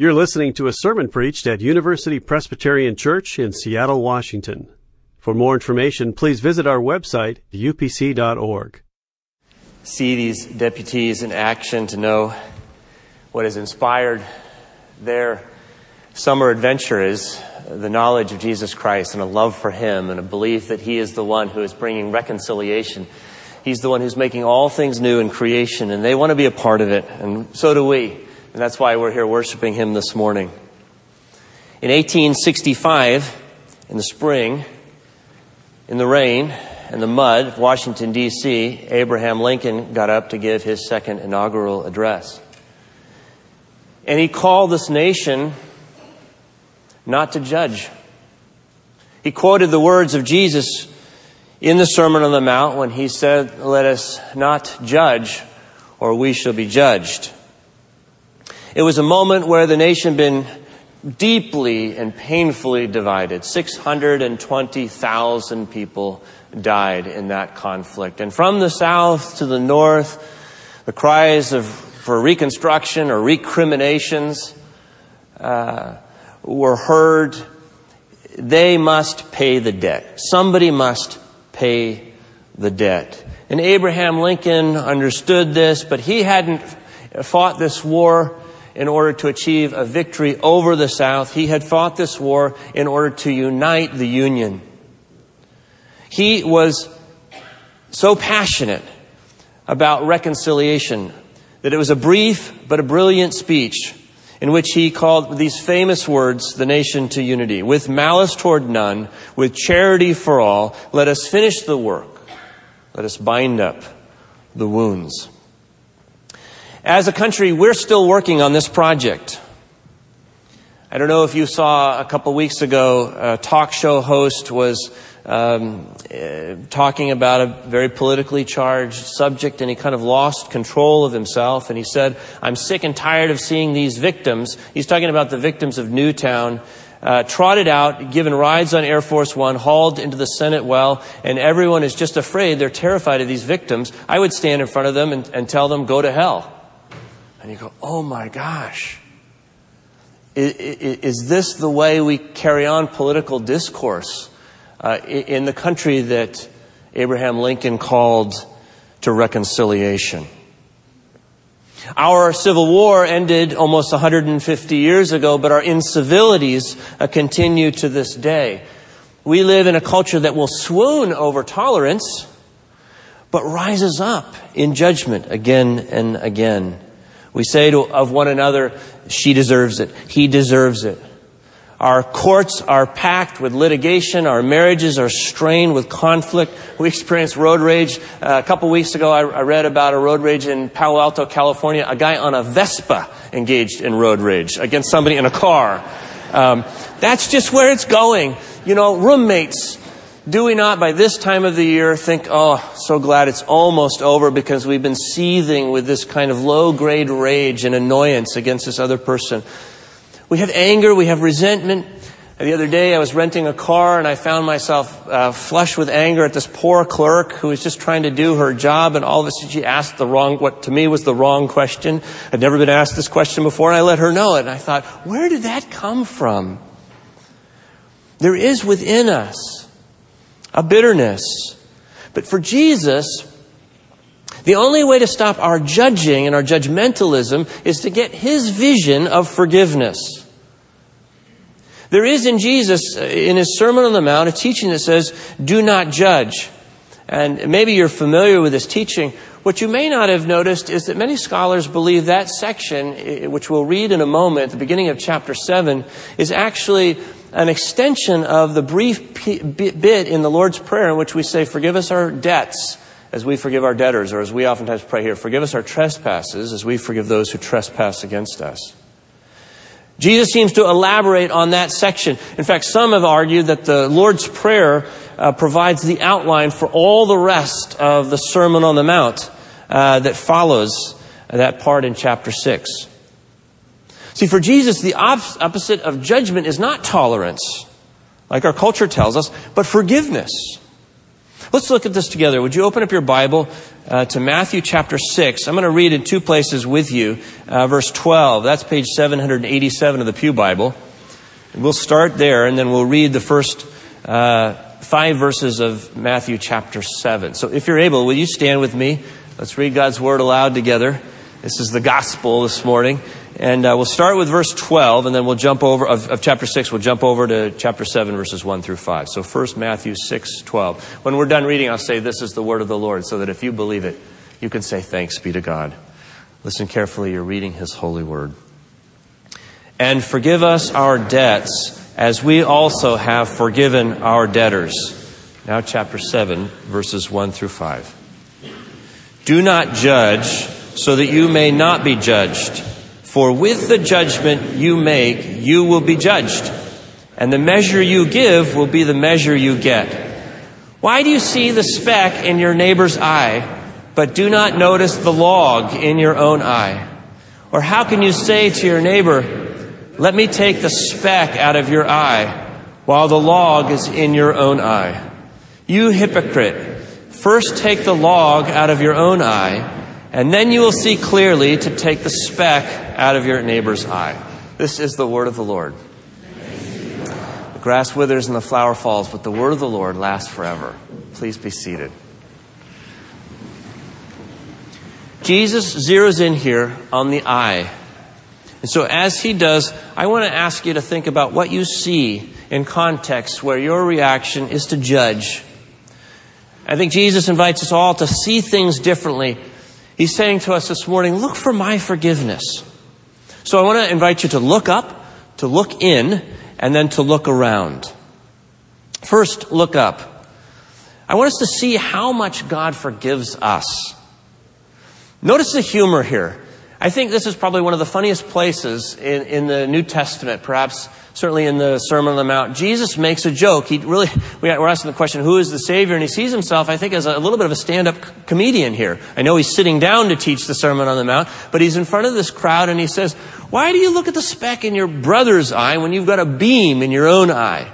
You're listening to a sermon preached at University Presbyterian Church in Seattle, Washington. For more information, please visit our website, upc.org. See these deputies in action to know what has inspired their summer adventure is the knowledge of Jesus Christ and a love for Him and a belief that He is the one who is bringing reconciliation. He's the one who's making all things new in creation, and they want to be a part of it, and so do we. And that's why we're here worshiping Him this morning. In 1865, in the spring, in the rain and the mud of Washington, D.C., Abraham Lincoln got up to give his second inaugural address. And he called this nation not to judge. He quoted the words of Jesus in the Sermon on the Mount when he said, Let us not judge, or we shall be judged. It was a moment where the nation had been deeply and painfully divided. 620,000 people died in that conflict. And from the south to the north, the cries of, for reconstruction or recriminations uh, were heard. They must pay the debt. Somebody must pay the debt. And Abraham Lincoln understood this, but he hadn't fought this war in order to achieve a victory over the South. He had fought this war in order to unite the Union. He was so passionate about reconciliation that it was a brief but a brilliant speech in which he called these famous words the nation to unity. With malice toward none, with charity for all, let us finish the work. Let us bind up the wounds. As a country, we're still working on this project. I don't know if you saw a couple weeks ago, a talk show host was um, uh, talking about a very politically charged subject, and he kind of lost control of himself. And he said, I'm sick and tired of seeing these victims. He's talking about the victims of Newtown. Uh, trotted out, given rides on Air Force One, hauled into the Senate well, and everyone is just afraid. They're terrified of these victims. I would stand in front of them and, and tell them, go to hell. And you go, oh my gosh. Is, is this the way we carry on political discourse uh, in the country that Abraham Lincoln called to reconciliation? Our Civil War ended almost 150 years ago, but our incivilities uh, continue to this day. We live in a culture that will swoon over tolerance, but rises up in judgment again and again. We say to, of one another, she deserves it. He deserves it. Our courts are packed with litigation. Our marriages are strained with conflict. We experienced road rage. Uh, a couple weeks ago, I, I, read about a road rage in Palo Alto, California. A guy on a Vespa engaged in road rage against somebody in a car. Um, that's just where it's going. You know, roommates do we not, by this time of the year, think, oh, so glad it's almost over because we've been seething with this kind of low grade rage and annoyance against this other person? We have anger, we have resentment. The other day I was renting a car and I found myself uh, flushed with anger at this poor clerk who was just trying to do her job and all of a sudden she asked the wrong, what to me was the wrong question. I'd never been asked this question before and I let her know it and I thought, where did that come from? There is within us a bitterness. But for Jesus, the only way to stop our judging and our judgmentalism is to get his vision of forgiveness. There is in Jesus, in his Sermon on the Mount, a teaching that says, do not judge. And maybe you're familiar with this teaching. What you may not have noticed is that many scholars believe that section, eh, which we'll read in a moment, the beginning of chapter 7, is actually an extension of the brief bit in the Lord's Prayer in which we say, Forgive us our debts as we forgive our debtors, or as we oftentimes pray here, Forgive us our trespasses as we forgive those who trespass against us. Jesus seems to elaborate on that section. In fact, some have argued that the Lord's Prayer uh, provides the outline for all the rest of the Sermon on the Mount uh, that follows that part in chapter 6. See, for Jesus, the opposite of judgment is not tolerance, like our culture tells us, but forgiveness. Let's look at this together. Would you open up your Bible uh, to Matthew chapter 6. I'm going to read in two places with you. Uh, verse 12, that's page 787 of the Pew Bible. We'll start there and then we'll read the first uh, five verses of Matthew chapter 7. So if you're able, will you stand with me? Let's read God's word aloud together. This is the gospel this morning. And uh, we'll start with verse 12, and then we'll jump over, of, of, chapter 6, we'll jump over to chapter 7, verses 1 through 5. So first, Matthew 6, 12. When we're done reading, I'll say, This is the word of the Lord, so that if you believe it, you can say, Thanks be to God. Listen carefully, you're reading his holy word. And forgive us our debts, as we also have forgiven our debtors. Now, chapter 7, verses 1 through 5. Do not judge, so that you may not be judged. For with the judgment you make, you will be judged, and the measure you give will be the measure you get. Why do you see the speck in your neighbor's eye, but do not notice the log in your own eye? Or how can you say to your neighbor, let me take the speck out of your eye, while the log is in your own eye? You hypocrite, first take the log out of your own eye, and then you will see clearly to take the speck out of your neighbor's eye. This is the word of the Lord. The grass withers and the flower falls, but the word of the Lord lasts forever. Please be seated. Jesus zeroes in here on the eye. And so as he does, I want to ask you to think about what you see in context where your reaction is to judge. I think Jesus invites us all to see things differently He's saying to us this morning, look for my forgiveness. So I want to invite you to look up, to look in, and then to look around. First, look up. I want us to see how much God forgives us. Notice the humor here. I think this is probably one of the funniest places in, in the New Testament, perhaps certainly in the Sermon on the Mount. Jesus makes a joke. He really, we're asking the question, who is the Savior? And he sees himself, I think, as a little bit of a stand-up comedian here. I know he's sitting down to teach the Sermon on the Mount, but he's in front of this crowd and he says, why do you look at the speck in your brother's eye when you've got a beam in your own eye?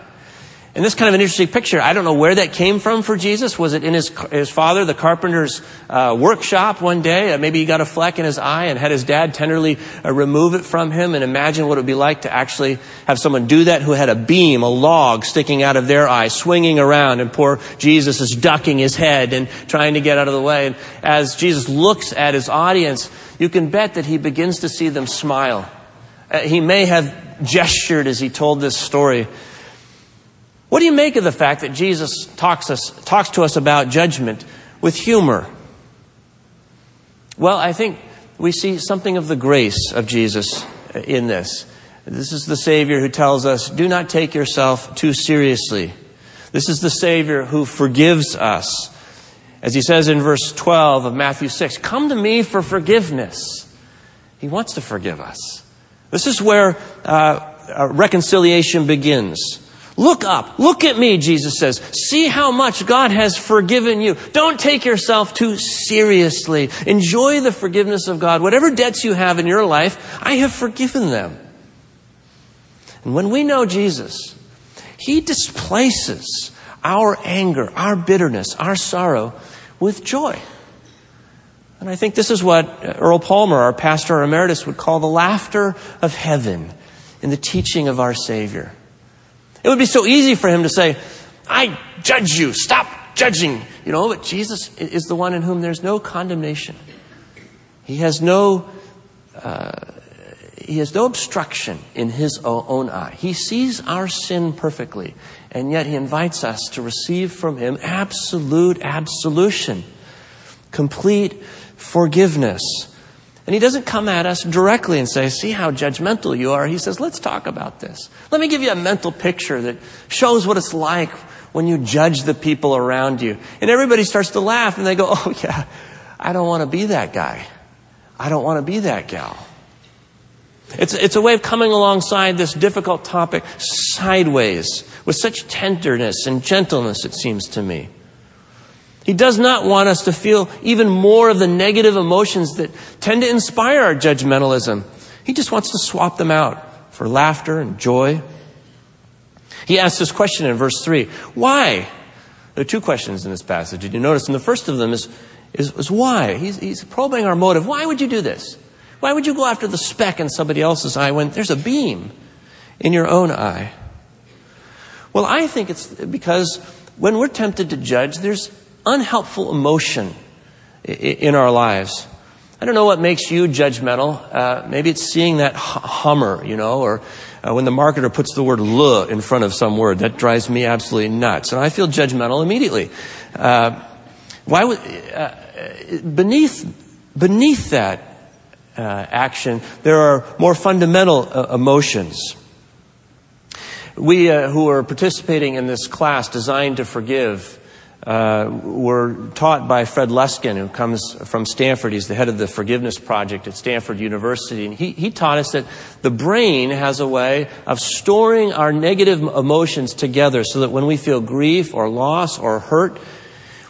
And this kind of an interesting picture. I don't know where that came from for Jesus. Was it in his, his father, the carpenter's uh, workshop one day? Uh, maybe he got a fleck in his eye and had his dad tenderly uh, remove it from him and imagine what it would be like to actually have someone do that who had a beam, a log sticking out of their eye, swinging around and poor Jesus is ducking his head and trying to get out of the way. And as Jesus looks at his audience, you can bet that he begins to see them smile. Uh, he may have gestured as he told this story what do you make of the fact that Jesus talks, us, talks to us about judgment with humor? Well, I think we see something of the grace of Jesus in this. This is the Savior who tells us, do not take yourself too seriously. This is the Savior who forgives us. As he says in verse 12 of Matthew 6, come to me for forgiveness. He wants to forgive us. This is where uh, reconciliation begins. Look up. Look at me, Jesus says. See how much God has forgiven you. Don't take yourself too seriously. Enjoy the forgiveness of God. Whatever debts you have in your life, I have forgiven them. And when we know Jesus, He displaces our anger, our bitterness, our sorrow with joy. And I think this is what Earl Palmer, our pastor emeritus, would call the laughter of heaven in the teaching of our Savior. It would be so easy for him to say, I judge you. Stop judging. You know, but Jesus is the one in whom there's no condemnation. He has no, uh, he has no obstruction in his own eye. He sees our sin perfectly, and yet he invites us to receive from him absolute absolution, complete forgiveness. And he doesn't come at us directly and say, see how judgmental you are. He says, let's talk about this. Let me give you a mental picture that shows what it's like when you judge the people around you. And everybody starts to laugh and they go, oh yeah, I don't want to be that guy. I don't want to be that gal. It's, it's a way of coming alongside this difficult topic sideways with such tenderness and gentleness, it seems to me. He does not want us to feel even more of the negative emotions that tend to inspire our judgmentalism. He just wants to swap them out for laughter and joy. He asks this question in verse 3 Why? There are two questions in this passage. Did you notice? And the first of them is is, is why. He's, he's probing our motive. Why would you do this? Why would you go after the speck in somebody else's eye when there's a beam in your own eye? Well, I think it's because when we're tempted to judge, there's unhelpful emotion in our lives. I don't know what makes you judgmental. Uh, maybe it's seeing that Hummer, you know, or uh, when the marketer puts the word "le" in front of some word. That drives me absolutely nuts, and I feel judgmental immediately. Uh, why would uh, beneath beneath that uh, action there are more fundamental uh, emotions. We who are participating in this class designed to forgive uh, were taught by Fred Luskin, who comes from Stanford. He's the head of the Forgiveness Project at Stanford University. And he, he taught us that the brain has a way of storing our negative emotions together so that when we feel grief or loss or hurt,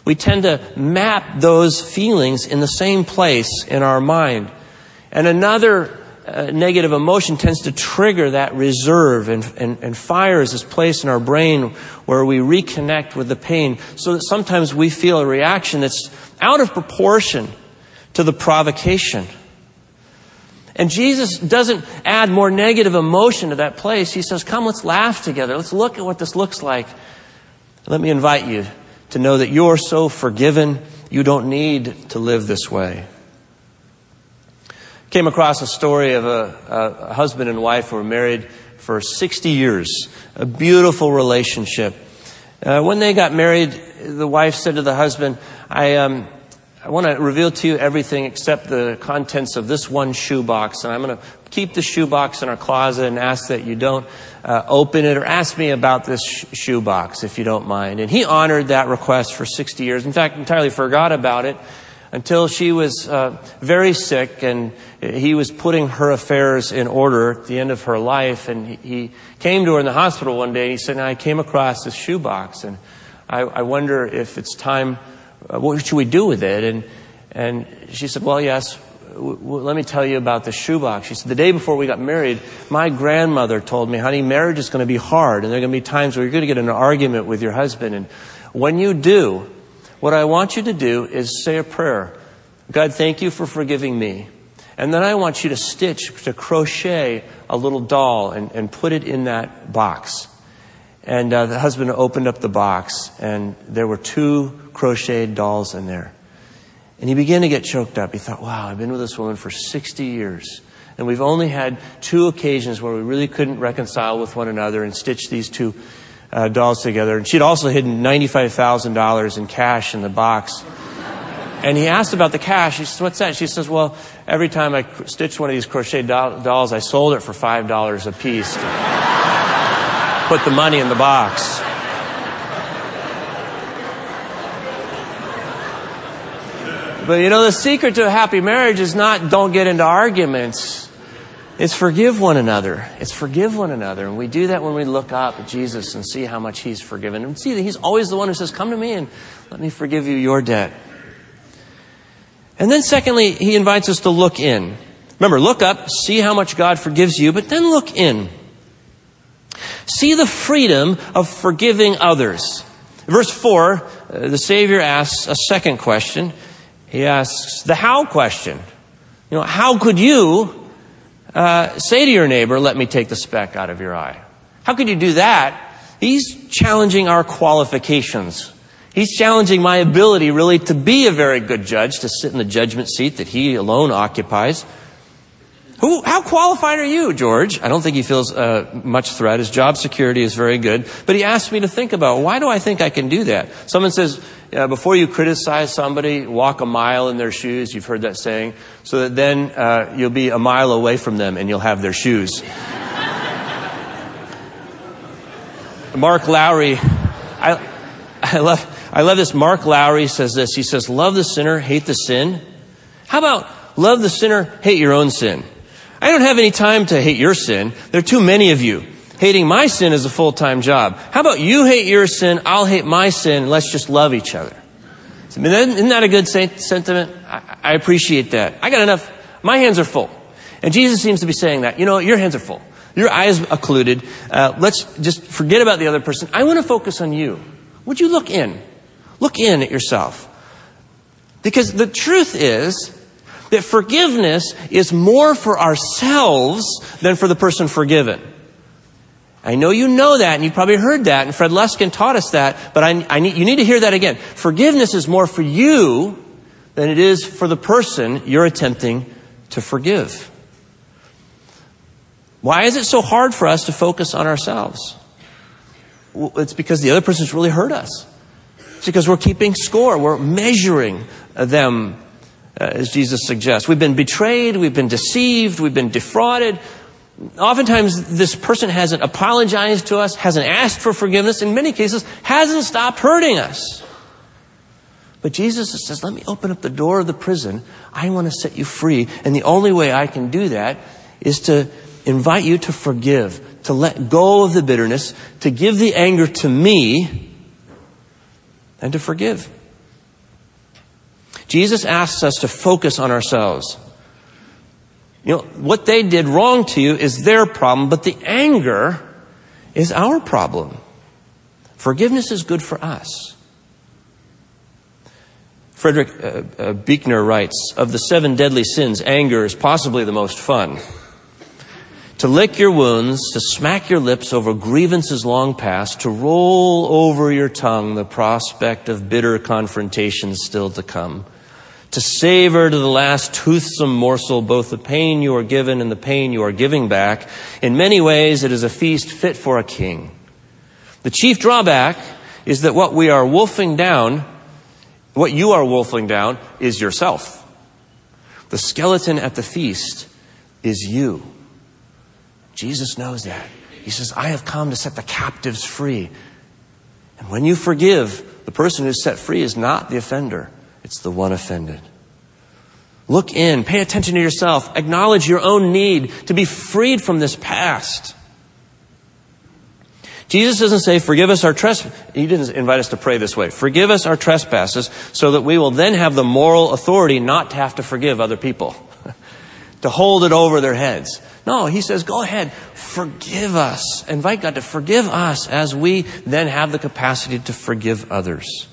we tend to map those feelings in the same place in our mind. And another uh, negative emotion tends to trigger that reserve and, and, and fires this place in our brain where we reconnect with the pain so that sometimes we feel a reaction that's out of proportion to the provocation. And Jesus doesn't add more negative emotion to that place. He says, Come, let's laugh together. Let's look at what this looks like. Let me invite you to know that you're so forgiven, you don't need to live this way. Came across a story of a, a husband and wife who were married for 60 years, a beautiful relationship. Uh, when they got married, the wife said to the husband, I, um, I want to reveal to you everything except the contents of this one shoebox, and I'm going to keep the shoebox in our closet and ask that you don't uh, open it or ask me about this sh- shoebox if you don't mind. And he honored that request for 60 years. In fact, entirely forgot about it until she was uh, very sick and he was putting her affairs in order at the end of her life. And he, he came to her in the hospital one day and he said, I came across this shoebox and I, I wonder if it's time, uh, what should we do with it? And, and she said, well, yes, w- w- let me tell you about the shoebox. She said, the day before we got married, my grandmother told me, honey, marriage is going to be hard and there are going to be times where you're going to get in an argument with your husband. And when you do, what I want you to do is say a prayer. God, thank you for forgiving me. And then I want you to stitch, to crochet a little doll and, and put it in that box. And uh, the husband opened up the box, and there were two crocheted dolls in there. And he began to get choked up. He thought, wow, I've been with this woman for 60 years. And we've only had two occasions where we really couldn't reconcile with one another and stitch these two uh, dolls together. And she'd also hidden $95,000 in cash in the box. And he asked about the cash. He says, What's that? She says, Well, every time I stitched one of these crochet dolls, I sold it for $5 a piece to put the money in the box. But you know, the secret to a happy marriage is not don't get into arguments. It's forgive one another. It's forgive one another. And we do that when we look up at Jesus and see how much He's forgiven. And see that He's always the one who says, Come to me and let me forgive you your debt. And then secondly, He invites us to look in. Remember, look up, see how much God forgives you, but then look in. See the freedom of forgiving others. Verse 4, uh, the Savior asks a second question. He asks the how question. You know, how could you uh, say to your neighbor, let me take the speck out of your eye. How could you do that? He's challenging our qualifications. He's challenging my ability really to be a very good judge, to sit in the judgment seat that he alone occupies. Who, how qualified are you, George? I don't think he feels uh, much threat. His job security is very good. But he asked me to think about why do I think I can do that? Someone says, uh, before you criticize somebody, walk a mile in their shoes. You've heard that saying. So that then uh, you'll be a mile away from them and you'll have their shoes. Mark Lowry, I, I love, I love this. Mark Lowry says this. He says, love the sinner, hate the sin. How about love the sinner, hate your own sin? I don't have any time to hate your sin. There are too many of you. Hating my sin is a full-time job. How about you hate your sin, I'll hate my sin, let's just love each other. Isn't that a good sentiment? I appreciate that. I got enough. My hands are full. And Jesus seems to be saying that. You know, your hands are full. Your eyes occluded. Uh, let's just forget about the other person. I want to focus on you. Would you look in? Look in at yourself. Because the truth is that forgiveness is more for ourselves than for the person forgiven. I know you know that, and you probably heard that, and Fred Luskin taught us that, but I, I need, you need to hear that again. Forgiveness is more for you than it is for the person you're attempting to forgive. Why is it so hard for us to focus on ourselves? Well, it's because the other person's really hurt us. It's because we're keeping score. We're measuring them, uh, as Jesus suggests. We've been betrayed. We've been deceived. We've been defrauded. Oftentimes, this person hasn't apologized to us, hasn't asked for forgiveness, in many cases, hasn't stopped hurting us. But Jesus says, Let me open up the door of the prison. I want to set you free. And the only way I can do that is to invite you to forgive, to let go of the bitterness, to give the anger to me, and to forgive. Jesus asks us to focus on ourselves. You know, what they did wrong to you is their problem, but the anger is our problem. Forgiveness is good for us. Frederick uh, uh, writes Of the seven deadly sins, anger is possibly the most fun. To lick your wounds, to smack your lips over grievances long past, to roll over your tongue the prospect of bitter confrontations still to come to savor to the last toothsome morsel both the pain you are given and the pain you are giving back. In many ways, it is a feast fit for a king. The chief drawback is that what we are wolfing down, what you are wolfing down, is yourself. The skeleton at the feast is you. Jesus knows that. He says, I have come to set the captives free. And when you forgive, the person who's set free is not the offender. It's the one offended. Look in, pay attention to yourself, acknowledge your own need to be freed from this past. Jesus doesn't say, forgive us our trespasses. He didn't invite us to pray this way. Forgive us our trespasses so that we will then have the moral authority not to have to forgive other people, to hold it over their heads. No, he says, go ahead, forgive us. Invite God to forgive us as we then have the capacity to forgive others.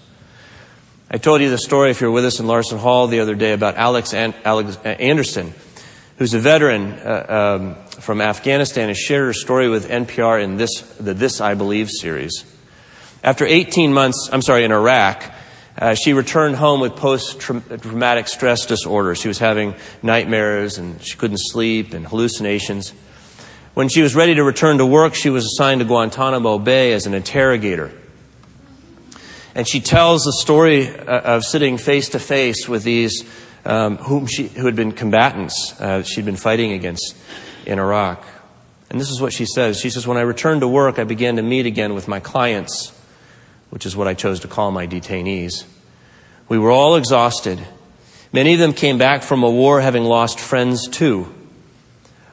I told you the story, if you were with us in Larson Hall the other day, about Alex, Alex Anderson, who's a veteran uh, um, from Afghanistan, has shared her story with NPR in this, the This I Believe series. After 18 months, I'm sorry, in Iraq, uh, she returned home with post-traumatic stress disorder. She was having nightmares and she couldn't sleep and hallucinations. When she was ready to return to work, she was assigned to Guantanamo Bay as an interrogator. And she tells the story uh, of sitting face to face with these um, whom she, who had been combatants uh, she'd been fighting against in Iraq. And this is what she says. She says, When I returned to work, I began to meet again with my clients, which is what I chose to call my detainees. We were all exhausted. Many of them came back from a war having lost friends too.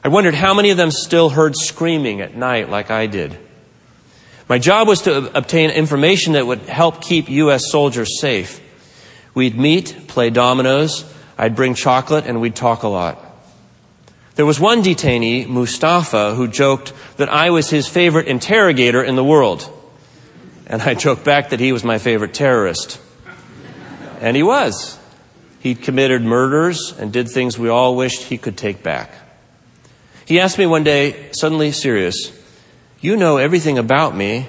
I wondered how many of them still heard screaming at night like I did. My job was to obtain information that would help keep U.S. soldiers safe. We'd meet, play dominoes, I'd bring chocolate, and we'd talk a lot. There was one detainee, Mustafa, who joked that I was his favorite interrogator in the world. And I joked back that he was my favorite terrorist. And he was. He'd committed murders and did things we all wished he could take back. He asked me one day, suddenly serious, you know everything about me,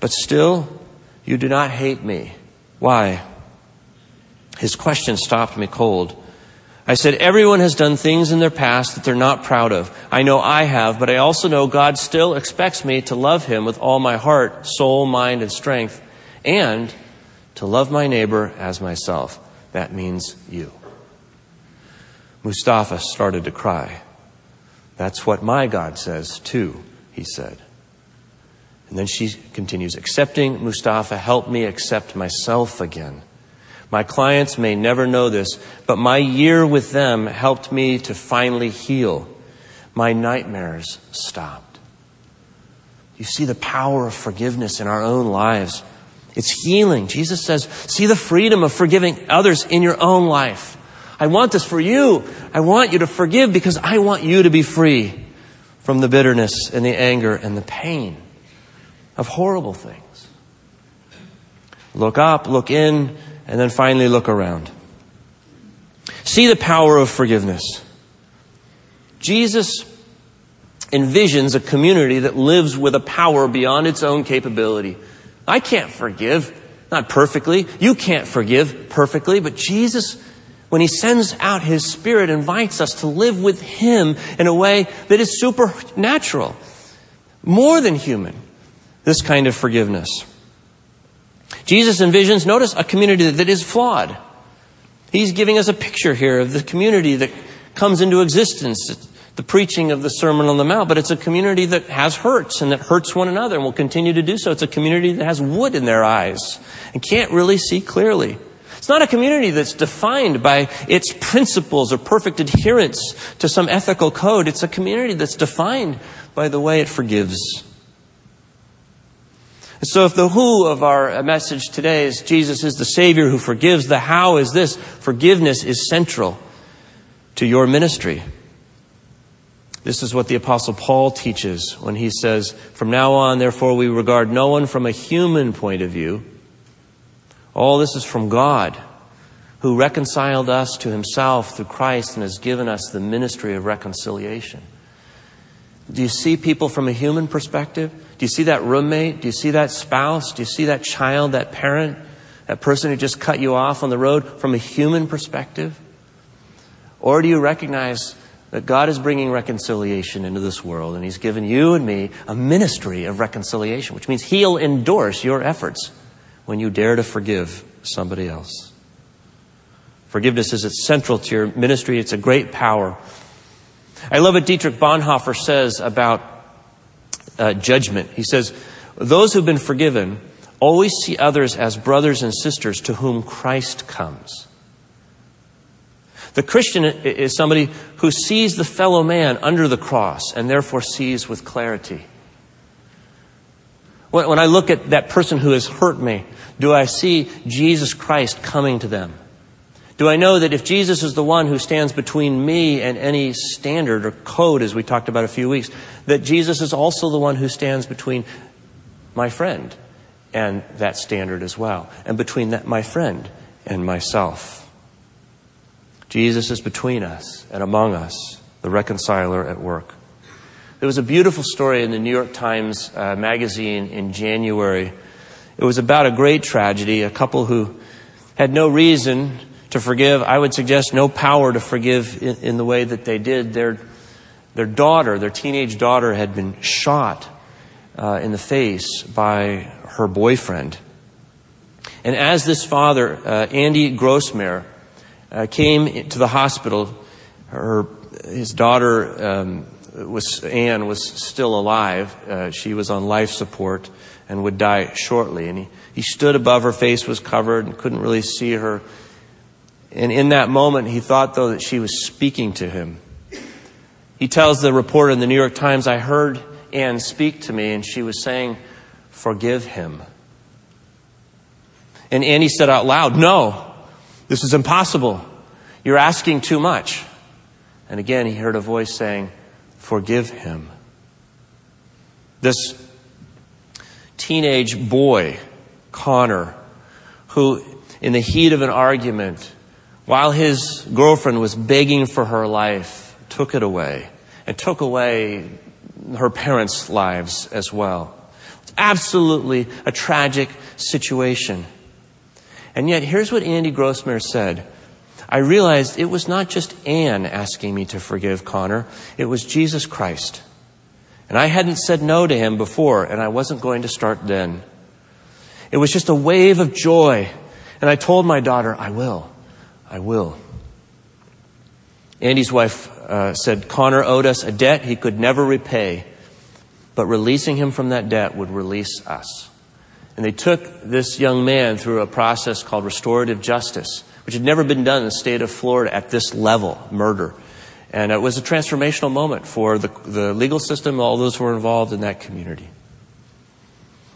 but still you do not hate me. Why? His question stopped me cold. I said, everyone has done things in their past that they're not proud of. I know I have, but I also know God still expects me to love Him with all my heart, soul, mind, and strength, and to love my neighbor as myself. That means you. Mustafa started to cry. That's what my God says too, he said. And then she continues, accepting Mustafa helped me accept myself again. My clients may never know this, but my year with them helped me to finally heal. My nightmares stopped. You see the power of forgiveness in our own lives. It's healing. Jesus says, see the freedom of forgiving others in your own life. I want this for you. I want you to forgive because I want you to be free from the bitterness and the anger and the pain of horrible things. Look up, look in, and then finally look around. See the power of forgiveness. Jesus envisions a community that lives with a power beyond its own capability. I can't forgive, not perfectly. You can't forgive perfectly, but Jesus, when He sends out His Spirit, invites us to live with Him in a way that is supernatural, more than human, this kind of forgiveness. Jesus envisions, notice, a community that is flawed. He's giving us a picture here of the community that comes into existence the preaching of the Sermon on the Mount, but it's a community that has hurts and that hurts one another and will continue to do so. It's a community that has wood in their eyes and can't really see clearly. It's not a community that's defined by its principles or perfect adherence to some ethical code. It's a community that's defined by the way it forgives. So if the who of our message today is Jesus is the Savior who forgives, the how is this. Forgiveness is central to your ministry. This is what the Apostle Paul teaches when he says, From now on, therefore, we regard no one from a human point of view. All this is from God, who reconciled us to himself through Christ and has given us the ministry of reconciliation. Do you see people from a human perspective? Do you see that roommate? Do you see that spouse? Do you see that child, that parent, that person who just cut you off on the road from a human perspective? Or do you recognize that God is bringing reconciliation into this world, and He's given you and me a ministry of reconciliation, which means He'll endorse your efforts when you dare to forgive somebody else. Forgiveness is central to your ministry. It's a great power. I love what Dietrich Bonhoeffer says about uh, judgment. He says, Those who've been forgiven always see others as brothers and sisters to whom Christ comes. The Christian is somebody who sees the fellow man under the cross and therefore sees with clarity. When I look at that person who has hurt me, do I see Jesus Christ coming to them? Do I know that if Jesus is the one who stands between me and any standard or code, as we talked about a few weeks, that Jesus is also the one who stands between my friend and that standard as well, and between that, my friend and myself? Jesus is between us and among us, the reconciler at work. There was a beautiful story in the New York Times uh, magazine in January. It was about a great tragedy, a couple who had no reason to forgive. I would suggest no power to forgive in, in the way that they did. Their, their daughter, their teenage daughter, had been shot uh, in the face by her boyfriend. And as this father, uh, Andy Grosmaire, uh, came to the hospital. Her, his daughter um, was Anne was still alive. Uh, she was on life support and would die shortly. And he, he stood above her face was covered and couldn't really see her. And in that moment, he thought though that she was speaking to him. He tells the reporter in the New York Times, "I heard Anne speak to me, and she was saying, forgive him." And Annie said out loud, "No." This is impossible. You're asking too much. And again, he heard a voice saying, Forgive him. This teenage boy, Conor, who, in the heat of an argument, while his girlfriend was begging for her life, took it away and took away her parents' lives as well. It's absolutely a tragic situation. And yet, here's what Andy Grosmaire said. I realized it was not just Anne asking me to forgive Conor, it was Jesus Christ. And I hadn't said no to him before, and I wasn't going to start then. It was just a wave of joy. And I told my daughter, I will. I will. Andy's wife uh, said Conor owed us a debt he could never repay, but releasing him from that debt would release us. And they took this young man through a process called restorative justice, which had never been done in the state of Florida at this level, murder. And it was a transformational moment for the, the legal system, all those who were involved in that community.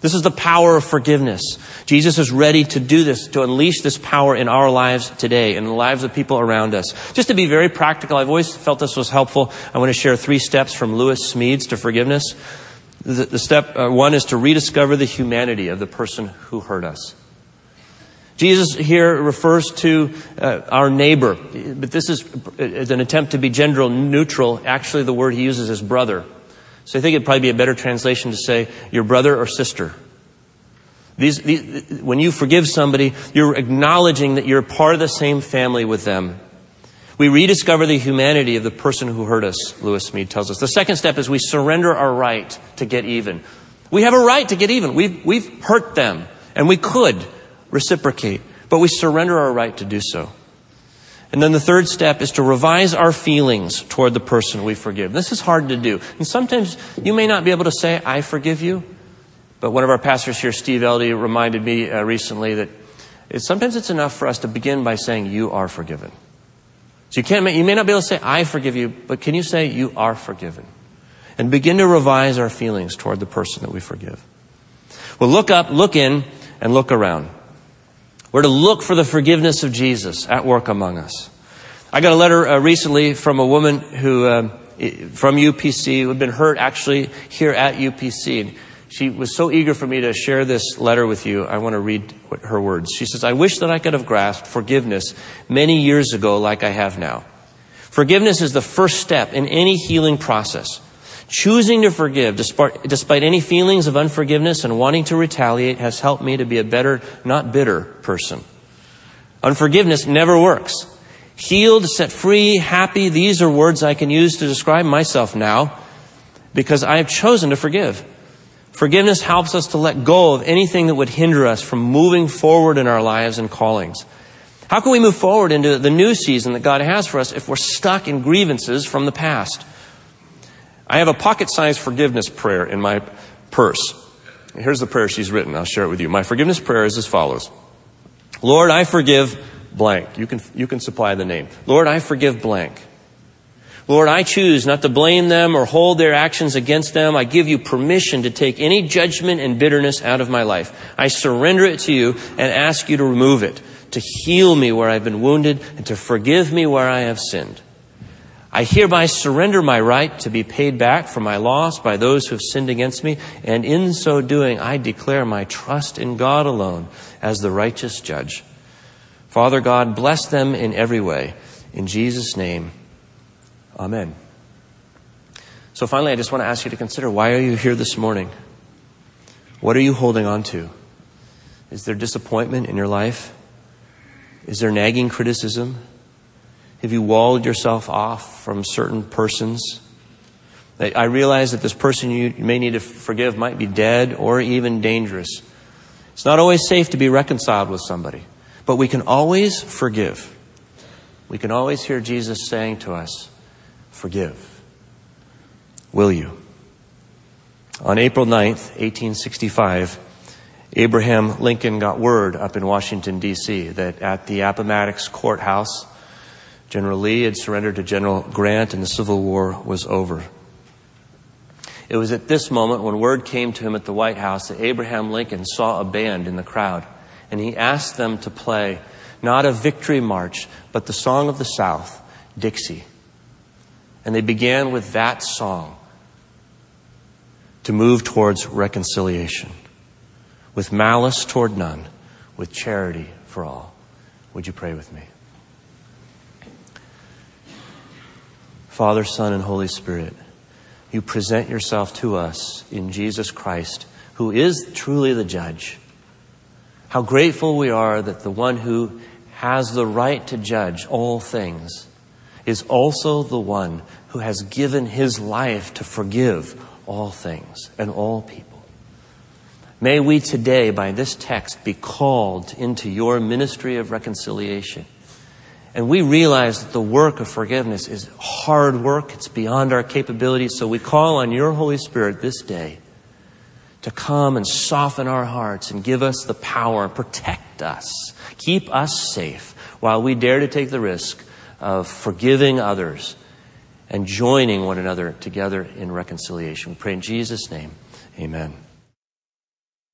This is the power of forgiveness. Jesus is ready to do this, to unleash this power in our lives today, in the lives of people around us. Just to be very practical, I've always felt this was helpful. I want to share three steps from Lewis Smedes to forgiveness. The, the step uh, one is to rediscover the humanity of the person who hurt us. Jesus here refers to uh, our neighbor, but this is, is an attempt to be gender neutral. Actually, the word he uses is brother. So I think it'd probably be a better translation to say your brother or sister. These, these, when you forgive somebody, you're acknowledging that you're part of the same family with them. We rediscover the humanity of the person who hurt us, Lewis Smedes tells us. The second step is we surrender our right to get even. We have a right to get even. We've, we've hurt them, and we could reciprocate, but we surrender our right to do so. And then the third step is to revise our feelings toward the person we forgive. This is hard to do. And sometimes you may not be able to say, I forgive you. But one of our pastors here, Steve Eldy, reminded me uh, recently that sometimes it's enough for us to begin by saying, You are forgiven. So you can't, you may not be able to say, I forgive you, but can you say, You are forgiven? And begin to revise our feelings toward the person that we forgive. Well, look up, look in, and look around. We're to look for the forgiveness of Jesus at work among us. I got a letter uh, recently from a woman who, uh, from UPC, who had been hurt actually here at UPC. And She was so eager for me to share this letter with you. I want to read her words. She says, I wish that I could have grasped forgiveness many years ago like I have now. Forgiveness is the first step in any healing process. Choosing to forgive despite, any feelings of unforgiveness and wanting to retaliate has helped me to be a better, not bitter person. Unforgiveness never works. Healed, set free, happy, these are words I can use to describe myself now because I have chosen to forgive. Forgiveness helps us to let go of anything that would hinder us from moving forward in our lives and callings. How can we move forward into the new season that God has for us if we're stuck in grievances from the past? I have a pocket sized forgiveness prayer in my purse. Here's the prayer she's written. I'll share it with you. My forgiveness prayer is as follows. Lord, I forgive blank. You can, you can supply the name. Lord, I forgive blank. Lord, I choose not to blame them or hold their actions against them. I give you permission to take any judgment and bitterness out of my life. I surrender it to you and ask you to remove it, to heal me where I've been wounded, and to forgive me where I have sinned. I hereby surrender my right to be paid back for my loss by those who have sinned against me, and in so doing, I declare my trust in God alone as the righteous judge. Father God, bless them in every way. In Jesus' name, Amen. So finally, I just want to ask you to consider why are you here this morning? What are you holding on to? Is there disappointment in your life? Is there nagging criticism? Have you walled yourself off from certain persons? I realize that this person you may need to forgive might be dead or even dangerous. It's not always safe to be reconciled with somebody, but we can always forgive. We can always hear Jesus saying to us, forgive. Will you? On April 9th, 1865, Abraham Lincoln got word up in Washington, D.C., that at the Appomattox Courthouse, General Lee had surrendered to General Grant and the Civil War was over. It was at this moment when word came to him at the White House that Abraham Lincoln saw a band in the crowd and he asked them to play not a victory march, but the song of the South, Dixie. And they began with that song to move towards reconciliation, with malice toward none, with charity for all. Would you pray with me? Father, Son, and Holy Spirit, you present yourself to us in Jesus Christ, who is truly the judge. How grateful we are that the one who has the right to judge all things is also the one who has given his life to forgive all things and all people. May we today, by this text, be called into your ministry of reconciliation. And we realize that the work of forgiveness is hard work. It's beyond our capabilities. So we call on your Holy Spirit this day to come and soften our hearts and give us the power, protect us, keep us safe while we dare to take the risk of forgiving others and joining one another together in reconciliation. We pray in Jesus' name. Amen.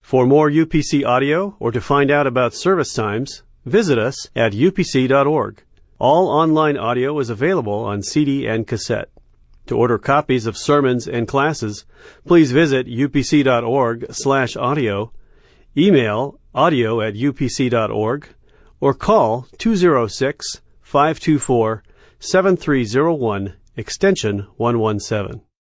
For more UPC audio or to find out about service times, visit us at upc.org. All online audio is available on CD and cassette. To order copies of sermons and classes, please visit upc.org slash audio, email audio at upc.org, or call 206 524 7301, extension 117.